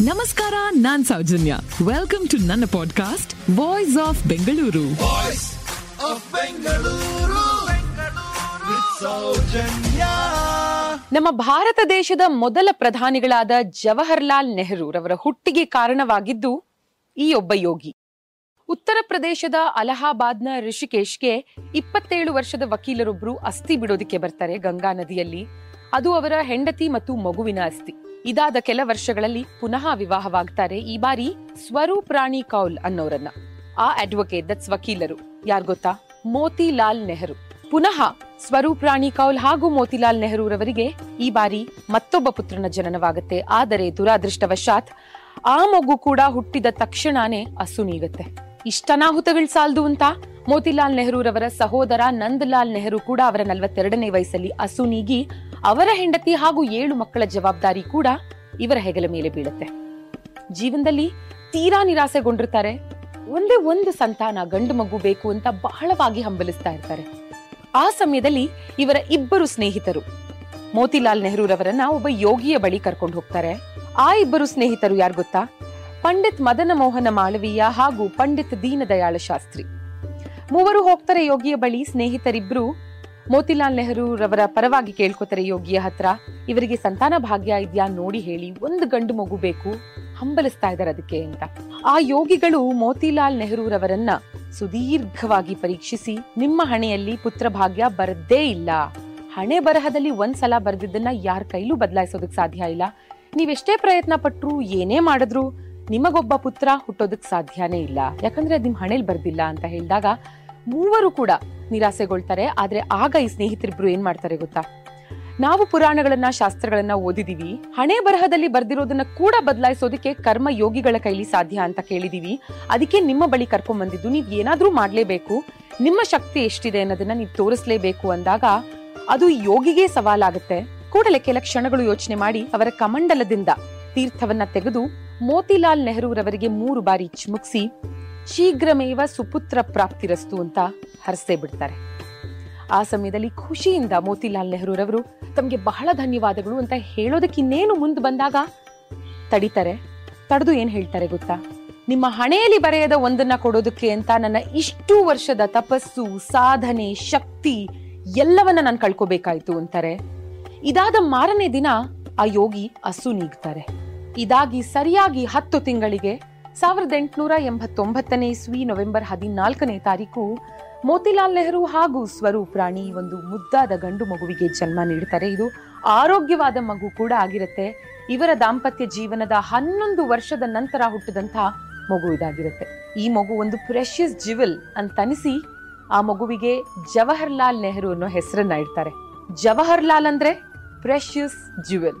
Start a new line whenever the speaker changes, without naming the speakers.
ನಮಸ್ಕಾರ ನಾನ್ Soujanya. Welcome to ನನ್ನ ಪಾಡ್ಕಾಸ್ಟ್ ವಾಯ್ಸ್ ಆಫ್ ಬೆಂಗಳೂರು
ನಮ್ಮ ಭಾರತ ದೇಶದ ಮೊದಲ ಪ್ರಧಾನಿಗಳಾದ ಜವಾಹರ್ಲಾಲ್ ನೆಹರು ರವರ ಹುಟ್ಟಿಗೆ ಕಾರಣವಾಗಿದ್ದು ಈ ಒಬ್ಬ ಯೋಗಿ. ಉತ್ತರ ಪ್ರದೇಶದ ಅಲಹಾಬಾದ್ನ ಋಷಿಕೇಶ್ಗೆ ಇಪ್ಪತ್ತೇಳು ವರ್ಷದ ವಕೀಲರೊಬ್ರು ಅಸ್ಥಿ ಬಿಡೋದಿಕ್ಕೆ ಬರ್ತಾರೆ ಗಂಗಾ ನದಿಯಲ್ಲಿ. ಅದು ಅವರ ಹೆಂಡತಿ ಮತ್ತು ಮಗುವಿನ ಅಸ್ಥಿ. ಇದಾದ ಕೆಲ ವರ್ಷಗಳಲ್ಲಿ ಪುನಃ ವಿವಾಹವಾಗ್ತಾರೆ. ಈ ಬಾರಿ ಸ್ವರೂಪ್ ರಾಣಿ ಕೌಲ್ ಅನ್ನೋರನ್ನ. ಆ ಅಡ್ವೊಕೇಟ್ ದಟ್ಸ್ ವಕೀಲರು. ಯಾರ್ ಗೊತ್ತಾ? ಮೋತಿಲಾಲ್ ನೆಹರು. ಪುನಃ ಸ್ವರೂಪ್ ರಾಣಿ ಕೌಲ್ ಹಾಗೂ ಮೋತಿಲಾಲ್ ನೆಹರು ರವರಿಗೆ ಈ ಬಾರಿ ಮತ್ತೊಬ್ಬ ಪುತ್ರನ ಜನನವಾಗುತ್ತೆ. ಆದರೆ ದುರಾದೃಷ್ಟವಶಾತ್ ಆ ಮಗು ಕೂಡ ಹುಟ್ಟಿದ ತಕ್ಷಣನೇ ಅಸುನೀಗತ್ತೆ. ಇಷ್ಟನಾಹುತಗಳು ಸಾಲ್ದು ಅಂತ? ಮೋತಿಲಾಲ್ ನೆಹರೂರವರ ಸಹೋದರ ನಂದಲಾಲ್ ನೆಹರು ಕೂಡ ಅವರ ನಲವತ್ತೆರಡನೇ ವಯಸ್ಸಲ್ಲಿ ಅಸುನೀಗಿ ಅವರ ಹೆಂಡತಿ ಹಾಗೂ ಏಳು ಮಕ್ಕಳ ಜವಾಬ್ದಾರಿ ಕೂಡ ಇವರ ಹೆಗಲ ಮೇಲೆ ಬೀಳುತ್ತೆ. ಜೀವನದಲ್ಲಿ ತೀರಾ ನಿರಾಸೆಗೊಂಡಿರ್ತಾರೆ. ಒಂದೇ ಒಂದು ಸಂತಾನ ಗಂಡು ಮಗು ಬೇಕು ಅಂತ ಬಹಳವಾಗಿ ಹಂಬಲಿಸ್ತಾ ಇರ್ತಾರೆ. ಆ ಸಮಯದಲ್ಲಿ ಇವರ ಇಬ್ಬರು ಸ್ನೇಹಿತರು. ಮೋತಿಲಾಲ್ ನೆಹರೂರವರನ್ನ ಒಬ್ಬ ಯೋಗಿಯ ಬಳಿ ಕರ್ಕೊಂಡು ಹೋಗ್ತಾರೆ. ಆ ಇಬ್ಬರು ಸ್ನೇಹಿತರು ಯಾರು ಗೊತ್ತಾ? ಪಂಡಿತ್ ಮದನ ಮೋಹನ ಮಾಳವೀಯ ಹಾಗೂ ಪಂಡಿತ್ ದೀನದಯಾಳ ಶಾಸ್ತ್ರಿ. ಮೂವರು ಹೋಗ್ತಾರೆ ಯೋಗಿಯ ಬಳಿ, ಸ್ನೇಹಿತರಿಬ್ರು. ಮೋತಿಲಾಲ್ ನೆಹರು ರವರ ಪರವಾಗಿ ಕೇಳ್ಕೊತಾರೆ ಯೋಗಿಯ ಹತ್ರ. ಇವರಿಗೆ ಸಂತಾನ ಭಾಗ್ಯ ಇದ್ಯಾ ನೋಡಿ ಹೇಳಿ, ಒಂದು ಗಂಡು ಮಗು ಬೇಕು, ಹಂಬಲಿಸ್ತಾ ಇದ್ದಾರೆ ಅದಕ್ಕೆ ಅಂತ. ಆ ಯೋಗಿಗಳು ಮೋತಿಲಾಲ್ ನೆಹರು ರವರನ್ನ ಸುದೀರ್ಘವಾಗಿ ಪರೀಕ್ಷಿಸಿ, ನಿಮ್ಮ ಹಣೆಯಲ್ಲಿ ಪುತ್ರ ಭಾಗ್ಯ ಬರದೇ ಇಲ್ಲ. ಹಣೆ ಬರಹದಲ್ಲಿ ಒಂದ್ಸಲ ಬರೆದಿದ್ದನ್ನ ಯಾರ ಕೈಲೂ ಬದಲಾಯಿಸೋದಕ್ಕೆ ಸಾಧ್ಯ ಇಲ್ಲ. ನೀವೆಷ್ಟೇ ಪ್ರಯತ್ನ ಪಟ್ರು ಏನೇ ಮಾಡಿದ್ರು ನಿಮಗೊಬ್ಬ ಪುತ್ರ ಹುಟ್ಟೋದಕ್ ಸಾಧ್ಯನೇ ಇಲ್ಲ. ಯಾಕಂದ್ರೆ ನಿಮ್ ಹಣೆಲ್ ಬರ್ದಿಲ್ಲ ಅಂತ ಹೇಳಿದಾಗ ಮೂವರು ಕೂಡ ನಿರಾಸೆಗೊಳ್ತಾರೆ. ಆದ್ರೆ ಆಗ ಈ ಸ್ನೇಹಿತರಿಬ್ರು ಏನ್ ಮಾಡ್ತಾರೆ ಗೊತ್ತಾ? ನಾವು ಪುರಾಣಗಳನ್ನ, ಶಾಸ್ತ್ರಗಳನ್ನ ಓದಿದೀವಿ. ಹಣೆ ಬರಹದಲ್ಲಿ ಬರ್ದಿರೋದನ್ನ ಕೂಡ ಬದಲಾಯಿಸೋದಕ್ಕೆ ಕರ್ಮ ಯೋಗಿಗಳ ಕೈಲಿ ಸಾಧ್ಯ ಅಂತ ಕೇಳಿದೀವಿ. ಅದಕ್ಕೆ ನಿಮ್ಮ ಬಳಿ ಕರ್ಕೊಂಡ್ ಬಂದಿದ್ದು ನೀವ್ ಏನಾದ್ರೂ ಮಾಡ್ಲೇಬೇಕು. ನಿಮ್ಮ ಶಕ್ತಿ ಎಷ್ಟಿದೆ ಅನ್ನೋದನ್ನ ನೀವು ತೋರಿಸ್ಲೇಬೇಕು ಅಂದಾಗ ಅದು ಯೋಗಿಗೆ ಸವಾಲಾಗುತ್ತೆ. ಕೂಡಲೇ ಕೆಲ ಕ್ಷಣಗಳು ಯೋಚನೆ ಮಾಡಿ ಅವರ ಕಮಂಡಲದಿಂದ ತೀರ್ಥವನ್ನ ತೆಗೆದು ಮೋತಿಲಾಲ್ ನೆಹರೂರವರಿಗೆ ಮೂರು ಬಾರಿ ಚಿಮುಕ್ಸಿ, ಶೀಘ್ರಮೇವ ಸುಪುತ್ರ ಪ್ರಾಪ್ತಿರಸ್ತು ಅಂತ ಹರಸೆ ಬಿಡ್ತಾರೆ. ಆ ಸಮಯದಲ್ಲಿ ಖುಷಿಯಿಂದ ಮೋತಿಲಾಲ್ ನೆಹರೂರವರು ತಮಗೆ ಬಹಳ ಧನ್ಯವಾದಗಳು ಅಂತ ಹೇಳೋದಕ್ಕೆ ಇನ್ನೇನು ಮುಂದೆ ಬಂದಾಗ ತಡಿತಾರೆ. ತಡೆದು ಏನ್ ಹೇಳ್ತಾರೆ ಗೊತ್ತಾ? ನಿಮ್ಮ ಹಣೆಯಲ್ಲಿ ಬರೆಯದ ಒಂದನ್ನ ಕೊಡೋದಕ್ಕೆ ಅಂತ ನನ್ನ ಇಷ್ಟು ವರ್ಷದ ತಪಸ್ಸು, ಸಾಧನೆ, ಶಕ್ತಿ ಎಲ್ಲವನ್ನ ನಾನು ಕಳ್ಕೋಬೇಕಾಯ್ತು ಅಂತಾರೆ. ಇದಾದ ಮಾರನೇ ದಿನ ಆ ಯೋಗಿ ಅಸು ನೀಗ್ತಾರೆ. ಇದಾಗಿ ಸರಿಯಾಗಿ ಹತ್ತು ತಿಂಗಳಿಗೆ ಸಾವಿರದ ಎಂಟುನೂರ ಎಂಬತ್ತೊಂಬತ್ತನೇ ಇಸ್ವಿ ನವೆಂಬರ್ ಹದಿನಾಲ್ಕನೇ ತಾರೀಕು ಮೋತಿಲಾಲ್ ನೆಹರು ಹಾಗೂ ಸ್ವರೂಪ್ ರಾಣಿ ಒಂದು ಮುದ್ದಾದ ಗಂಡು ಮಗುವಿಗೆ ಜನ್ಮ ನೀಡ್ತಾರೆ. ಇದು ಆರೋಗ್ಯವಾದ ಮಗು ಕೂಡ ಆಗಿರುತ್ತೆ. ಇವರ ದಾಂಪತ್ಯ ಜೀವನದ ಹನ್ನೊಂದು ವರ್ಷದ ನಂತರ ಹುಟ್ಟಿದಂತಹ ಮಗು ಇದಾಗಿರುತ್ತೆ. ಈ ಮಗು ಒಂದು ಪ್ರೆಷಿಯಸ್ ಜಿವಲ್ ಅಂತನಿಸಿ ಆ ಮಗುವಿಗೆ ಜವಹರ್ಲಾಲ್ ನೆಹರು ಅನ್ನೋ ಹೆಸರನ್ನ ಇಡ್ತಾರೆ. ಜವಹರ್ಲಾಲ್ ಅಂದ್ರೆ precious jewel